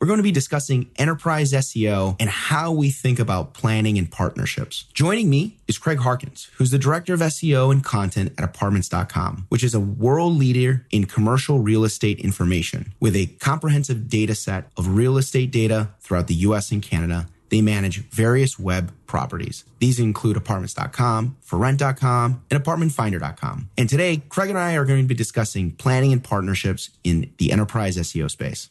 we're going to be discussing enterprise SEO and how we think about planning and partnerships. Joining me is Craig Harkins, who's the director of SEO and content at apartments.com, which is a world leader in commercial real estate information with a comprehensive data set of real estate data throughout the US and Canada they manage various web properties. These include apartments.com, forrent.com, and apartmentfinder.com. And today, Craig and I are going to be discussing planning and partnerships in the enterprise SEO space.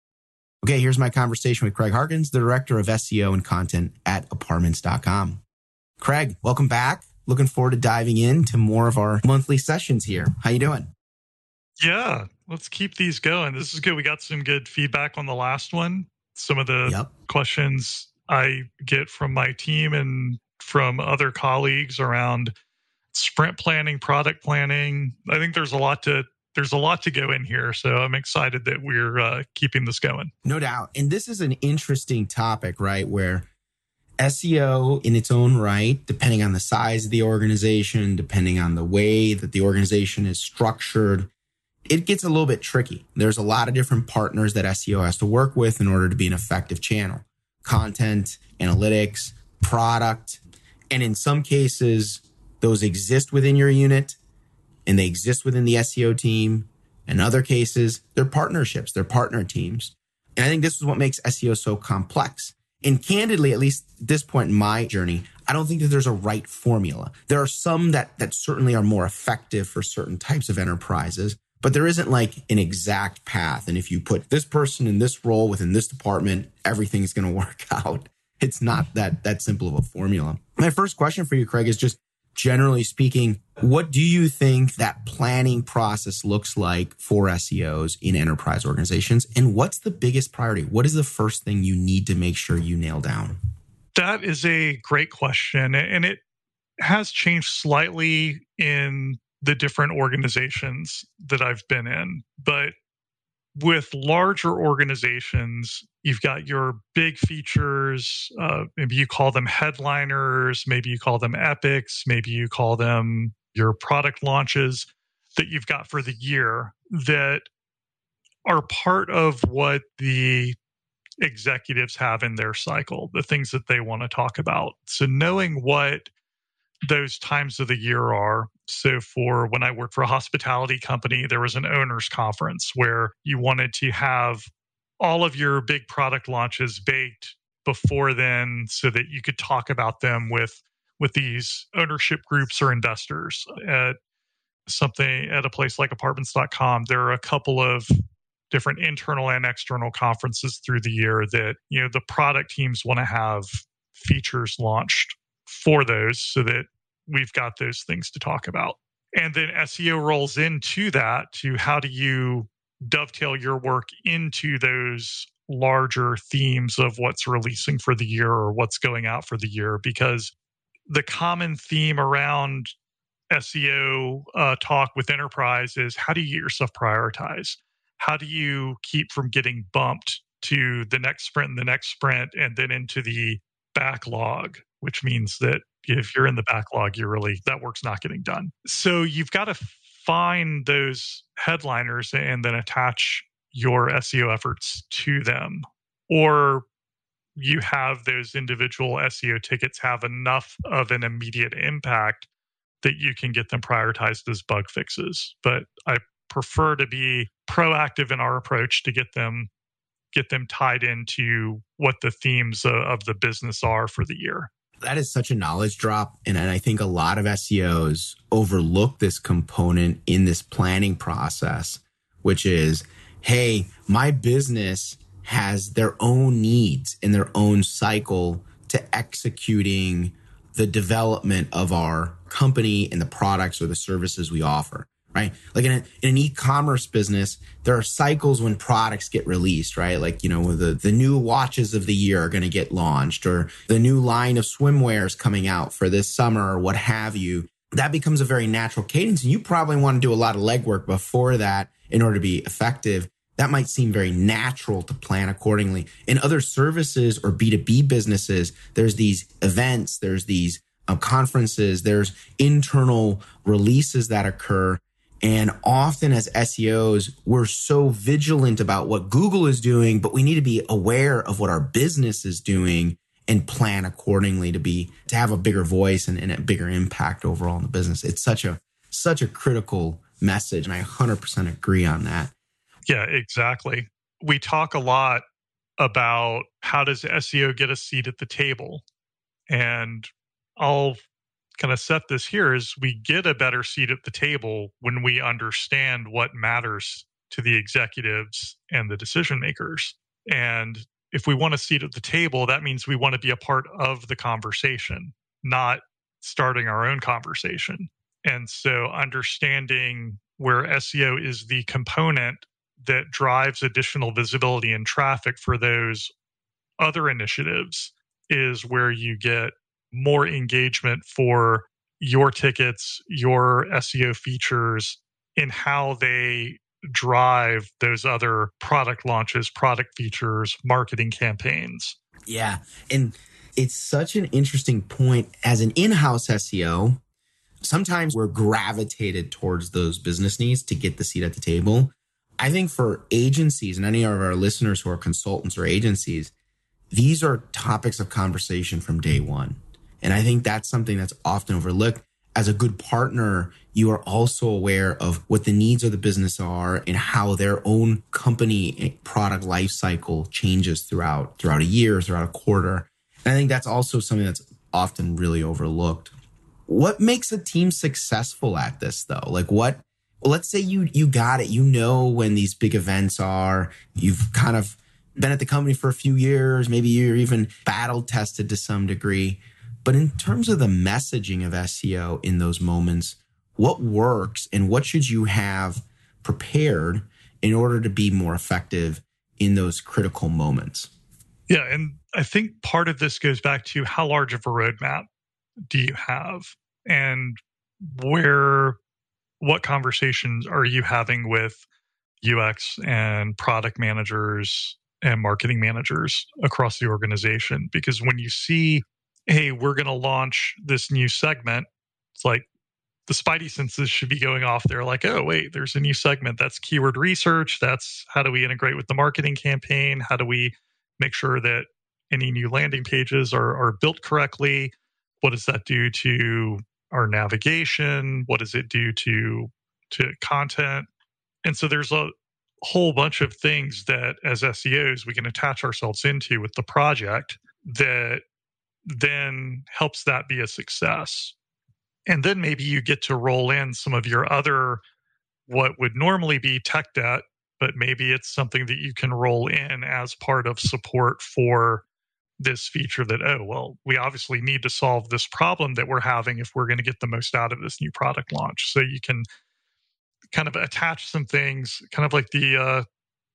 Okay, here's my conversation with Craig Harkins, the director of SEO and content at apartments.com. Craig, welcome back. Looking forward to diving into more of our monthly sessions here. How you doing? Yeah, let's keep these going. This is good. We got some good feedback on the last one. Some of the Yep. questions I get from my team and from other colleagues around sprint planning, product planning. I think there's a lot to there's a lot to go in here, so I'm excited that we're uh, keeping this going. No doubt. And this is an interesting topic, right? Where SEO in its own right, depending on the size of the organization, depending on the way that the organization is structured, it gets a little bit tricky. There's a lot of different partners that SEO has to work with in order to be an effective channel content, analytics, product. And in some cases, those exist within your unit and they exist within the SEO team. In other cases, they're partnerships, they're partner teams. And I think this is what makes SEO so complex. And candidly, at least at this point in my journey, I don't think that there's a right formula. There are some that that certainly are more effective for certain types of enterprises, but there isn't like an exact path. And if you put this person in this role within this department, everything's going to work out. It's not that that simple of a formula. My first question for you, Craig, is just generally speaking, what do you think that planning process looks like for SEOs in enterprise organizations? And what's the biggest priority? What is the first thing you need to make sure you nail down? That is a great question. And it has changed slightly in the different organizations that I've been in. But with larger organizations, you've got your big features. Uh, maybe you call them headliners, maybe you call them epics, maybe you call them your product launches that you've got for the year that are part of what the executives have in their cycle, the things that they want to talk about. So, knowing what those times of the year are. So, for when I worked for a hospitality company, there was an owners conference where you wanted to have all of your big product launches baked before then so that you could talk about them with with these ownership groups or investors at something at a place like apartments.com there are a couple of different internal and external conferences through the year that you know the product teams want to have features launched for those so that we've got those things to talk about. And then SEO rolls into that to how do you dovetail your work into those larger themes of what's releasing for the year or what's going out for the year because the common theme around SEO uh, talk with enterprise is how do you get yourself prioritized? How do you keep from getting bumped to the next sprint and the next sprint and then into the backlog which means that if you're in the backlog, you're really, that work's not getting done. So you've got to find those headliners and then attach your SEO efforts to them. Or you have those individual SEO tickets have enough of an immediate impact that you can get them prioritized as bug fixes. But I prefer to be proactive in our approach to get them get them tied into what the themes uh, of the business are for the year that is such a knowledge drop. And, and I think a lot of SEOs overlook this component in this planning process, which is, hey, my business has their own needs and their own cycle to executing the development of our company and the products or the services we offer right? Like in, a, in an e-commerce business, there are cycles when products get released, right? Like, you know, the, the new watches of the year are going to get launched or the new line of swimwear is coming out for this summer or what have you. That becomes a very natural cadence. And you probably want to do a lot of legwork before that in order to be effective. That might seem very natural to plan accordingly. In other services or B2B businesses, there's these events, there's these uh, conferences, there's internal releases that occur and often as SEOs, we're so vigilant about what Google is doing, but we need to be aware of what our business is doing and plan accordingly to be to have a bigger voice and, and a bigger impact overall in the business. It's such a such a critical message. And I 100% agree on that. Yeah, exactly. We talk a lot about how does SEO get a seat at the table? And I'll kind of set this here is we get a better seat at the table when we understand what matters to the executives and the decision makers. And if we want a seat at the table, that means we want to be a part of the conversation, not starting our own conversation. And so understanding where SEO is the component that drives additional visibility and traffic for those other initiatives is where you get more engagement for your tickets, your SEO features, in how they drive those other product launches, product features, marketing campaigns. Yeah. And it's such an interesting point as an in house SEO. Sometimes we're gravitated towards those business needs to get the seat at the table. I think for agencies and any of our listeners who are consultants or agencies, these are topics of conversation from day one. And I think that's something that's often overlooked. As a good partner, you are also aware of what the needs of the business are and how their own company product life cycle changes throughout throughout a year, throughout a quarter. And I think that's also something that's often really overlooked. What makes a team successful at this though? Like what let's say you you got it. You know when these big events are. You've kind of been at the company for a few years. Maybe you're even battle tested to some degree. But in terms of the messaging of SEO in those moments, what works and what should you have prepared in order to be more effective in those critical moments? Yeah. And I think part of this goes back to how large of a roadmap do you have and where, what conversations are you having with UX and product managers and marketing managers across the organization. Because when you see, hey, we're going to launch this new segment, it's like the spidey senses should be going off They're like, oh, wait, there's a new segment. That's keyword research. That's how do we integrate with the marketing campaign? How do we make sure that any new landing pages are, are built correctly? What does that do to our navigation? What does it do to to content? And so there's a whole bunch of things that as SEOs we can attach ourselves into with the project that then helps that be a success. And then maybe you get to roll in some of your other what would normally be tech debt, but maybe it's something that you can roll in as part of support for this feature that oh well we obviously need to solve this problem that we're having if we're going to get the most out of this new product launch so you can kind of attach some things kind of like the uh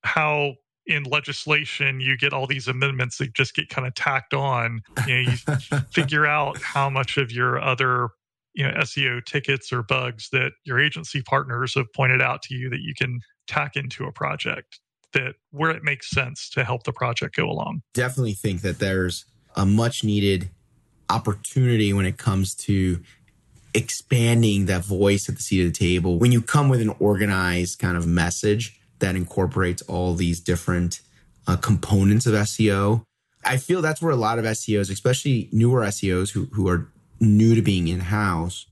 how in legislation you get all these amendments that just get kind of tacked on you know you figure out how much of your other you know seo tickets or bugs that your agency partners have pointed out to you that you can tack into a project that where it makes sense to help the project go along. Definitely think that there's a much needed opportunity when it comes to expanding that voice at the seat of the table. When you come with an organized kind of message that incorporates all these different uh, components of SEO, I feel that's where a lot of SEOs, especially newer SEOs who, who are new to being in house,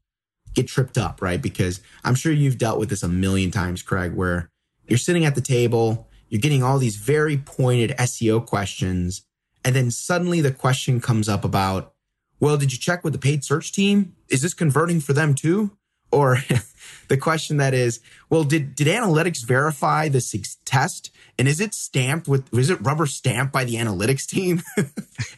get tripped up, right? Because I'm sure you've dealt with this a million times, Craig, where you're sitting at the table, you're getting all these very pointed SEO questions. And then suddenly the question comes up about, well, did you check with the paid search team? Is this converting for them too? Or the question that is, well, did, did analytics verify this test? And is it stamped with, is it rubber stamped by the analytics team?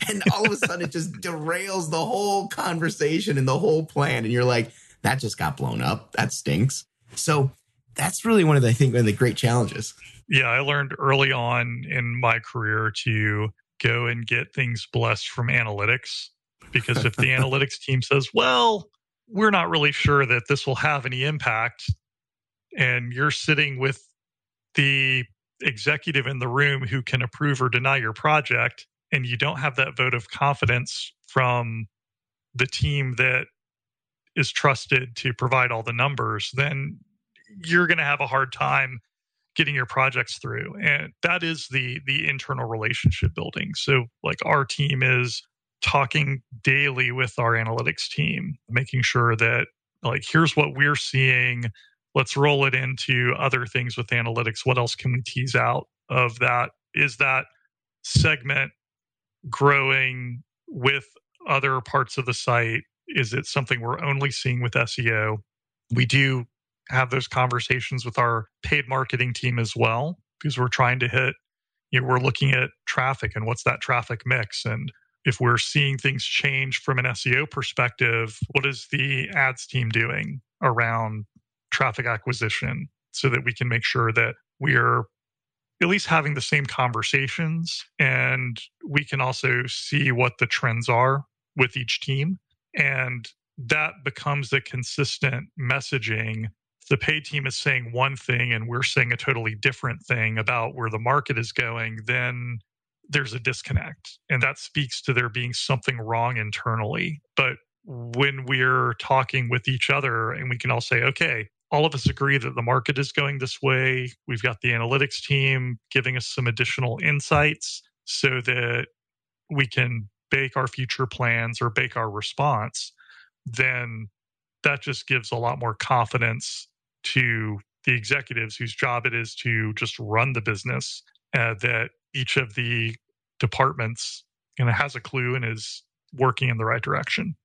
and all of a sudden it just derails the whole conversation and the whole plan. And you're like, that just got blown up. That stinks. So that's really one of the, I think, one of the great challenges yeah, I learned early on in my career to go and get things blessed from analytics because if the analytics team says, well, we're not really sure that this will have any impact, and you're sitting with the executive in the room who can approve or deny your project, and you don't have that vote of confidence from the team that is trusted to provide all the numbers, then you're going to have a hard time getting your projects through. And that is the the internal relationship building. So like our team is talking daily with our analytics team making sure that like here's what we're seeing. Let's roll it into other things with analytics. What else can we tease out of that? Is that segment growing with other parts of the site? Is it something we're only seeing with SEO we do have those conversations with our paid marketing team as well because we're trying to hit you know we're looking at traffic and what's that traffic mix? And if we're seeing things change from an SEO perspective what is the ads team doing around traffic acquisition so that we can make sure that we are at least having the same conversations and we can also see what the trends are with each team? And that becomes a consistent messaging. The paid team is saying one thing and we're saying a totally different thing about where the market is going, then there's a disconnect. And that speaks to there being something wrong internally. But when we're talking with each other and we can all say, okay, all of us agree that the market is going this way. We've got the analytics team giving us some additional insights so that we can bake our future plans or bake our response. Then that just gives a lot more confidence to the executives whose job it is to just run the business uh, that each of the departments know has a clue and is working in the right direction.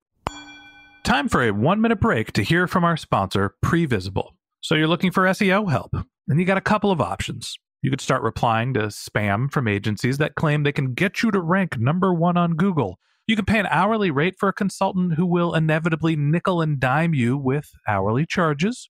Time for a one minute break to hear from our sponsor previsible. So you're looking for seo help and you got a couple of options. You could start replying to spam from agencies that claim they can get you to rank number one on google. You can pay an hourly rate for a consultant who will inevitably nickel and dime you with hourly charges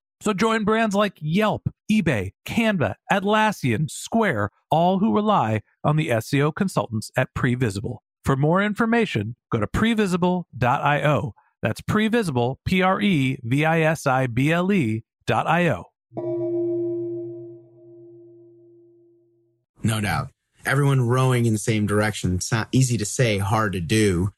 So join brands like Yelp, eBay, Canva, Atlassian, Square, all who rely on the SEO consultants at Previsible. For more information, go to previsible.io. That's previsible, P R E V I S I B L E dot I O. No doubt. Everyone rowing in the same direction. It's not easy to say, hard to do.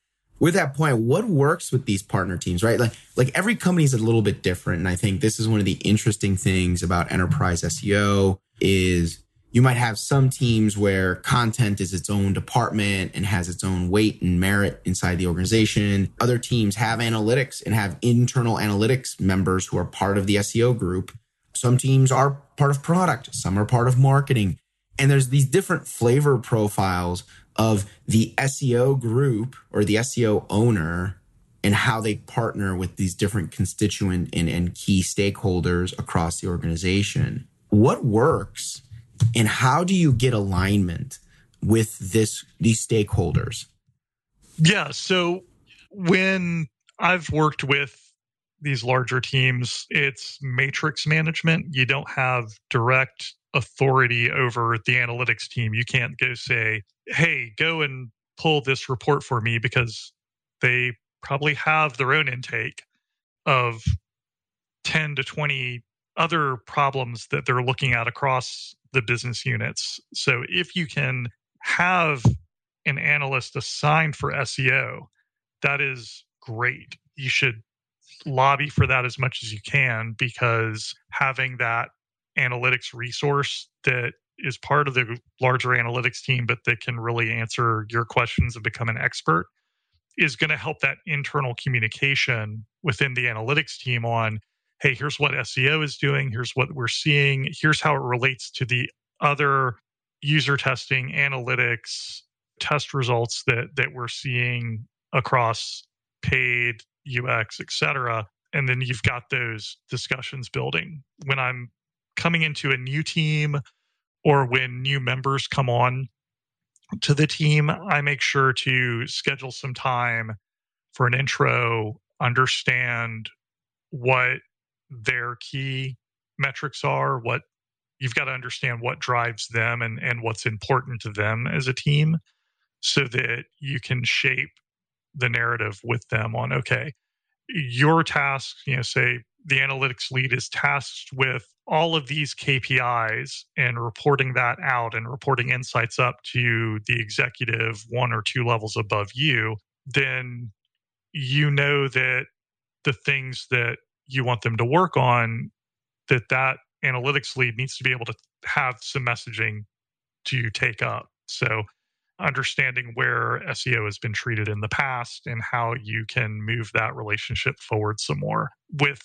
With that point, what works with these partner teams, right? Like, like every company is a little bit different. And I think this is one of the interesting things about enterprise SEO is you might have some teams where content is its own department and has its own weight and merit inside the organization. Other teams have analytics and have internal analytics members who are part of the SEO group. Some teams are part of product, some are part of marketing. And there's these different flavor profiles of the SEO group or the SEO owner and how they partner with these different constituent and, and key stakeholders across the organization. What works and how do you get alignment with this these stakeholders? Yeah, so when I've worked with these larger teams, it's matrix management. You don't have direct authority over the analytics team. You can't go say, hey, go and pull this report for me because they probably have their own intake of 10 to 20 other problems that they're looking at across the business units. So if you can have an analyst assigned for SEO, that is great. You should lobby for that as much as you can because having that analytics resource that is part of the larger analytics team, but that can really answer your questions and become an expert is going to help that internal communication within the analytics team on hey, here's what SEO is doing, here's what we're seeing, here's how it relates to the other user testing, analytics, test results that that we're seeing across paid UX, et cetera. And then you've got those discussions building. When I'm coming into a new team or when new members come on to the team, I make sure to schedule some time for an intro, understand what their key metrics are, what you've got to understand what drives them and, and what's important to them as a team so that you can shape the narrative with them on okay your task you know say the analytics lead is tasked with all of these KPIs and reporting that out and reporting insights up to the executive one or two levels above you, then you know that the things that you want them to work on that that analytics lead needs to be able to have some messaging to take up. So understanding where seo has been treated in the past and how you can move that relationship forward some more. With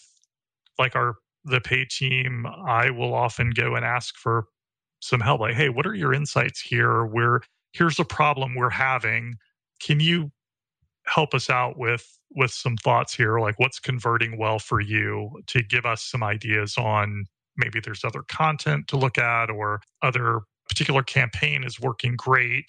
like our the pay team i will often go and ask for some help like hey what are your insights here? Where here's a problem we're having. Can you help us out with with some thoughts here? Like what's converting well for you to give us some ideas on maybe there's other content to look at or other particular campaign is working great?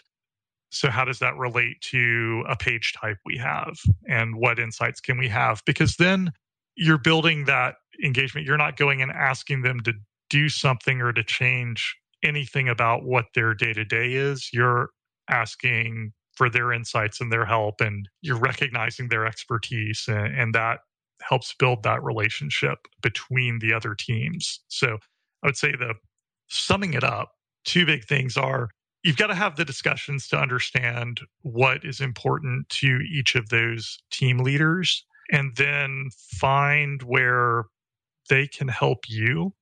So how does that relate to a page type we have and what insights can we have? Because then you're building that engagement you're not going and asking them to do something or to change anything about what their day to day is. You're asking for their insights and their help and you're recognizing their expertise and, and that helps build that relationship between the other teams. So i would say the summing it up two big things are you've got to have the discussions to understand what is important to each of those team leaders and then find where they can help you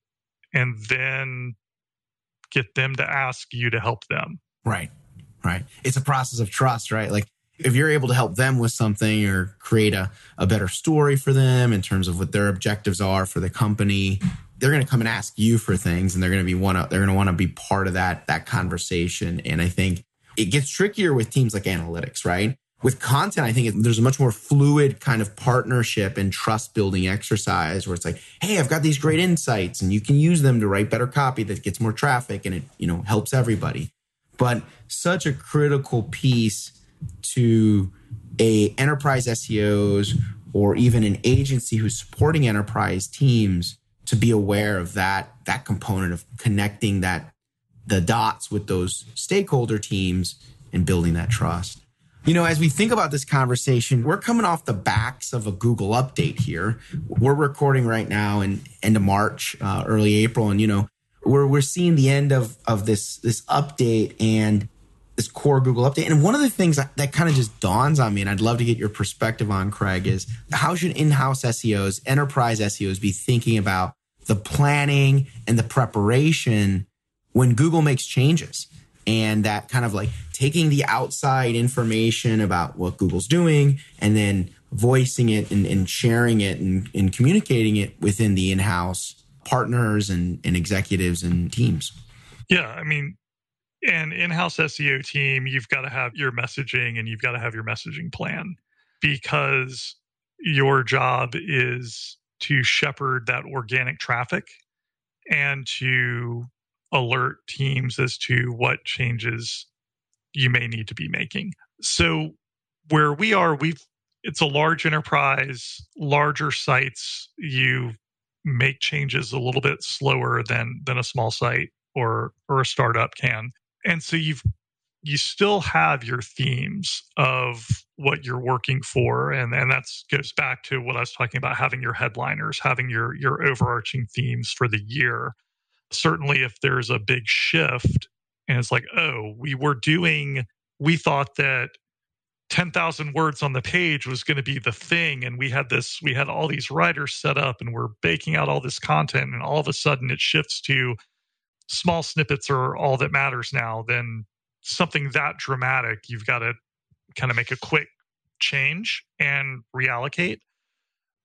and then get them to ask you to help them right right? It's a process of trust, right? Like if you're able to help them with something or create a, a better story for them in terms of what their objectives are for the company, they're going to come and ask you for things and they're going to be one to they're going to want to be part of that that conversation. And I think it gets trickier with teams like analytics, right? With content, I think there's a much more fluid kind of partnership and trust building exercise where it's like, hey, I've got these great insights and you can use them to write better copy that gets more traffic and it, you know, helps everybody. But such a critical piece to a enterprise SEOs or even an agency who's supporting enterprise teams to be aware of that that component of connecting that the dots with those stakeholder teams and building that trust. You know, as we think about this conversation, we're coming off the backs of a Google update here. We're recording right now in end of March, uh, early April, and you know, we're we're seeing the end of of this this update and this core Google update. And one of the things that, that kind of just dawns on me, and I'd love to get your perspective on, Craig, is how should in-house SEOs, enterprise SEOs, be thinking about the planning and the preparation when Google makes changes? And that kind of like taking the outside information about what Google's doing and then voicing it and, and sharing it and, and communicating it within the in-house partners and, and executives and teams. Yeah, I mean, an in-house SEO team, you've got to have your messaging and you've got to have your messaging plan because your job is to shepherd that organic traffic and to alert teams as to what changes you may need to be making. So where we are, we've it's a large enterprise, larger sites, you make changes a little bit slower than than a small site or or a startup can. And so you've you still have your themes of what you're working for. And and that goes back to what I was talking about having your headliners having your your overarching themes for the year certainly if there's a big shift and it's like oh we were doing we thought that 10,000 words on the page was going to be the thing and we had this we had all these writers set up and we're baking out all this content and all of a sudden it shifts to small snippets are all that matters now, then something that dramatic, you've got to kind of make a quick change and reallocate.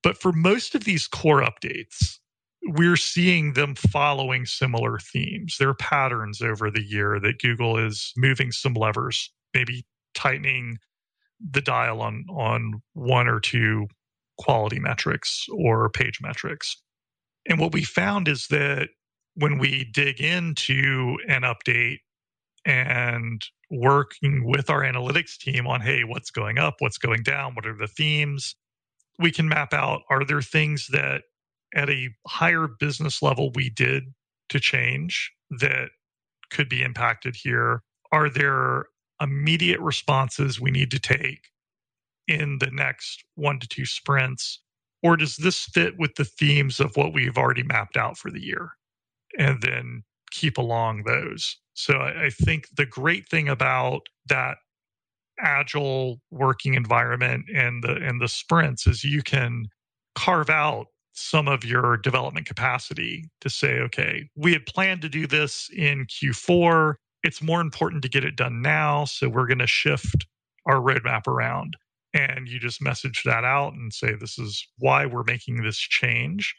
But for most of these core updates, we're seeing them following similar themes. There are patterns over the year that Google is moving some levers, maybe tightening the dial on on one or two quality metrics or page metrics. And what we found is that when we dig into an update and working with our analytics team on hey what's going up what's going down what are the themes we can map out are there things that at a higher business level we did to change that could be impacted here are there immediate responses we need to take in the next one to two sprints or does this fit with the themes of what we've already mapped out for the year and then keep along those. So I, think the great thing about that agile working environment and the and the sprints is you can carve out some of your development capacity to say okay we had planned to do this in q4 it's more important to get it done now so we're going to shift our roadmap around. And you just message that out and say this is why we're making this change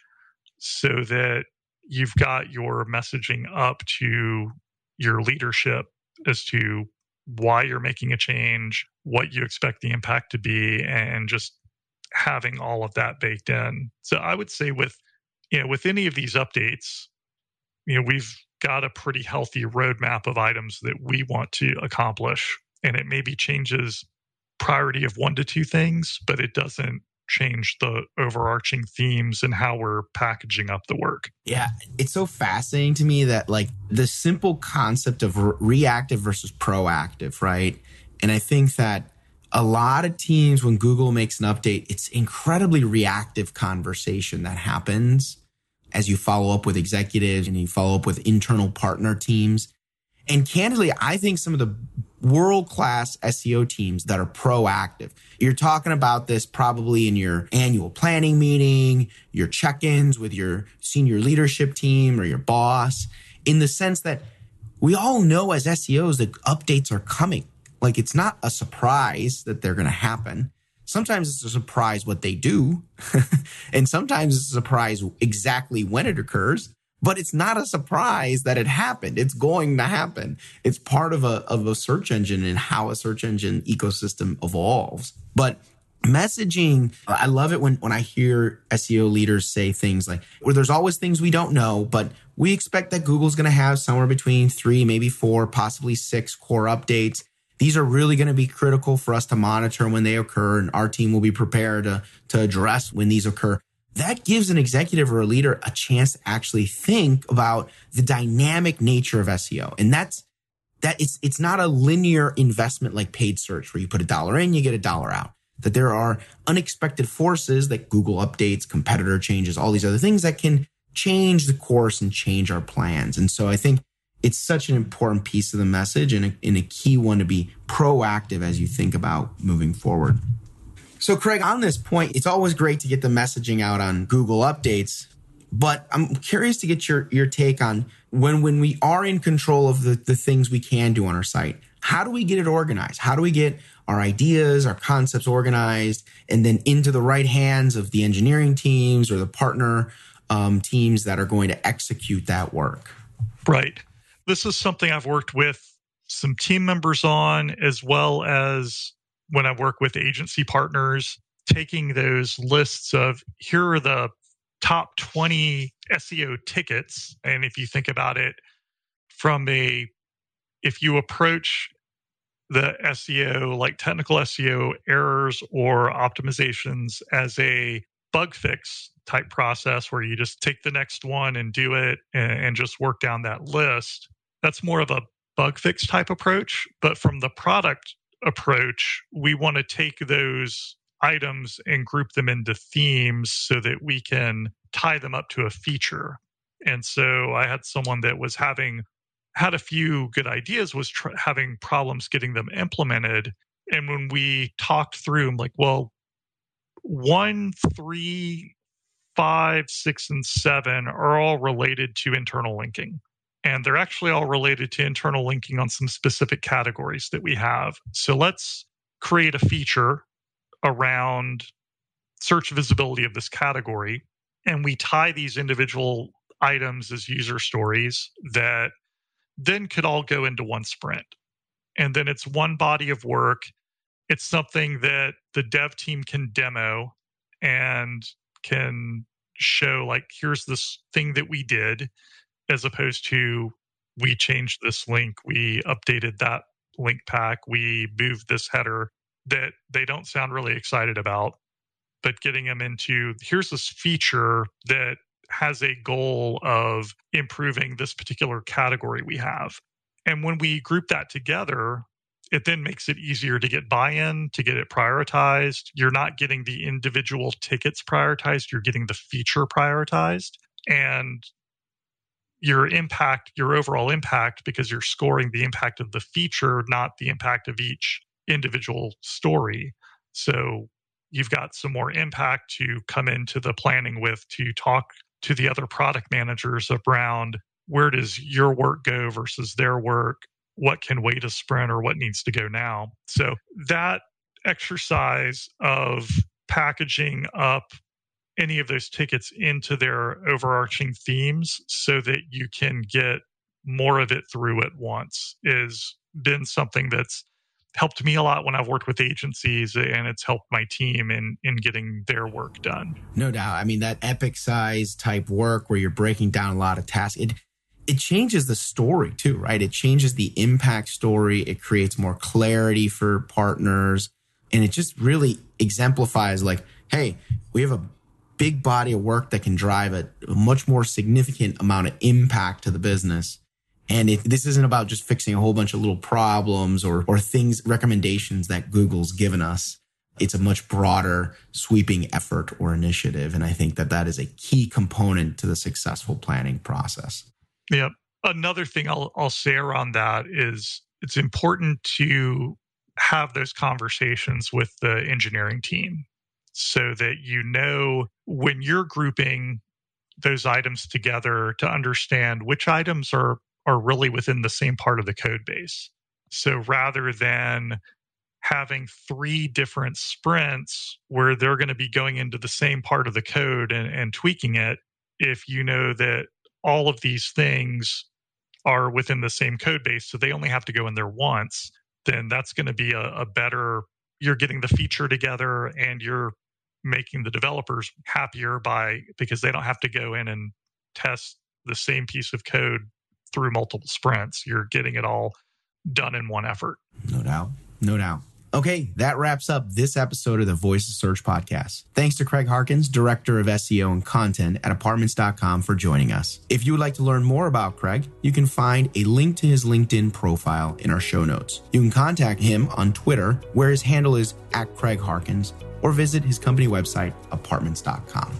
so that you've got your messaging up to your leadership as to why you're making a change, what you expect the impact to be, and just having all of that baked in. So I would say with you know with any of these updates, you know we've got a pretty healthy roadmap of items that we want to accomplish, and it maybe changes priority of one to two things, but it doesn't change the overarching themes and how we're packaging up the work. Yeah, it's so fascinating to me that like the simple concept of re- reactive versus proactive, right? And I think that a lot of teams when Google makes an update, it's incredibly reactive conversation that happens as you follow up with executives and you follow up with internal partner teams. And candidly, I think some of the world class SEO teams that are proactive. You're talking about this probably in your annual planning meeting, your check ins with your senior leadership team or your boss, in the sense that we all know as SEOs that updates are coming. Like it's not a surprise that they're going to happen. Sometimes it's a surprise what they do. and sometimes it's a surprise exactly when it occurs, but it's not a surprise that it happened. It's going to happen. It's part of a, of a search engine and how a search engine ecosystem evolves. But messaging, I love it when, when I hear SEO leaders say things like, well, there's always things we don't know, but we expect that Google's going to have somewhere between three, maybe four, possibly six core updates. These are really going to be critical for us to monitor when they occur, and our team will be prepared to, to address when these occur. That gives an executive or a leader a chance to actually think about the dynamic nature of SEO. And that's that it's it's not a linear investment like paid search where you put a dollar in, you get a dollar out. That there are unexpected forces like Google updates, competitor changes, all these other things that can change the course and change our plans. And so I think it's such an important piece of the message and a, and a key one to be proactive as you think about moving forward. So, Craig, on this point, it's always great to get the messaging out on Google updates, but I'm curious to get your, your take on when, when we are in control of the, the things we can do on our site, how do we get it organized? How do we get our ideas, our concepts organized, and then into the right hands of the engineering teams or the partner um, teams that are going to execute that work? Right this is something I've worked with some team members on, as well as when I work with agency partners, taking those lists of here are the top 20 SEO tickets. And if you think about it from a, if you approach the SEO, like technical SEO errors or optimizations as a bug fix type process where you just take the next one and do it and, and just work down that list that's more of a bug fix type approach. But from the product approach, we want to take those items and group them into themes so that we can tie them up to a feature. And so I had someone that was having had a few good ideas was tr- having problems getting them implemented and when we talked through like well one three five six and seven are all related to internal linking and they're actually all related to internal linking on some specific categories that we have. So let's create a feature around search visibility of this category, and we tie these individual items as user stories that then could all go into one sprint. And then it's one body of work. It's something that the dev team can demo and can show, like, here's this thing that we did as opposed to we changed this link, we updated that link pack, we moved this header that they don't sound really excited about. But getting them into here's this feature that has a goal of improving this particular category we have. And when we group that together, it then makes it easier to get buy in, to get it prioritized. You're not getting the individual tickets prioritized, you're getting the feature prioritized. And your impact, your overall impact, because you're scoring the impact of the feature, not the impact of each individual story. So you've got some more impact to come into the planning with to talk to the other product managers around where does your work go versus their work what can wait a sprint or what needs to go now so that exercise of packaging up any of those tickets into their overarching themes so that you can get more of it through at once is been something that's helped me a lot when I've worked with agencies and it's helped my team in in getting their work done. No doubt. I mean that epic size type work where you're breaking down a lot of tasks. It it changes the story too, right? It changes the impact story. It creates more clarity for partners and it just really exemplifies like, hey, we have a big body of work that can drive a, a much more significant amount of impact to the business. And this isn't about just fixing a whole bunch of little problems or, or things, recommendations that Google's given us. It's a much broader sweeping effort or initiative. And I think that that is a key component to the successful planning process. Yeah. Another thing I'll, I'll say around that is it's important to have those conversations with the engineering team so that you know when you're grouping those items together to understand which items are are really within the same part of the code base. So rather than having three different sprints where they're going to be going into the same part of the code and, and tweaking it, if you know that all of these things are within the same code base, so they only have to go in there once, then that's going to be a, a better, you're getting the feature together and you're making the developers happier by because they don't have to go in and test the same piece of code through multiple sprints. You're getting it all done in one effort. No doubt. No doubt. Okay, that wraps up this episode of the Voice of Search podcast. Thanks to Craig Harkins, Director of SEO and Content at apartments.com for joining us. If you would like to learn more about Craig, you can find a link to his LinkedIn profile in our show notes. You can contact him on Twitter, where his handle is at Craig Harkins, or visit his company website, apartments.com.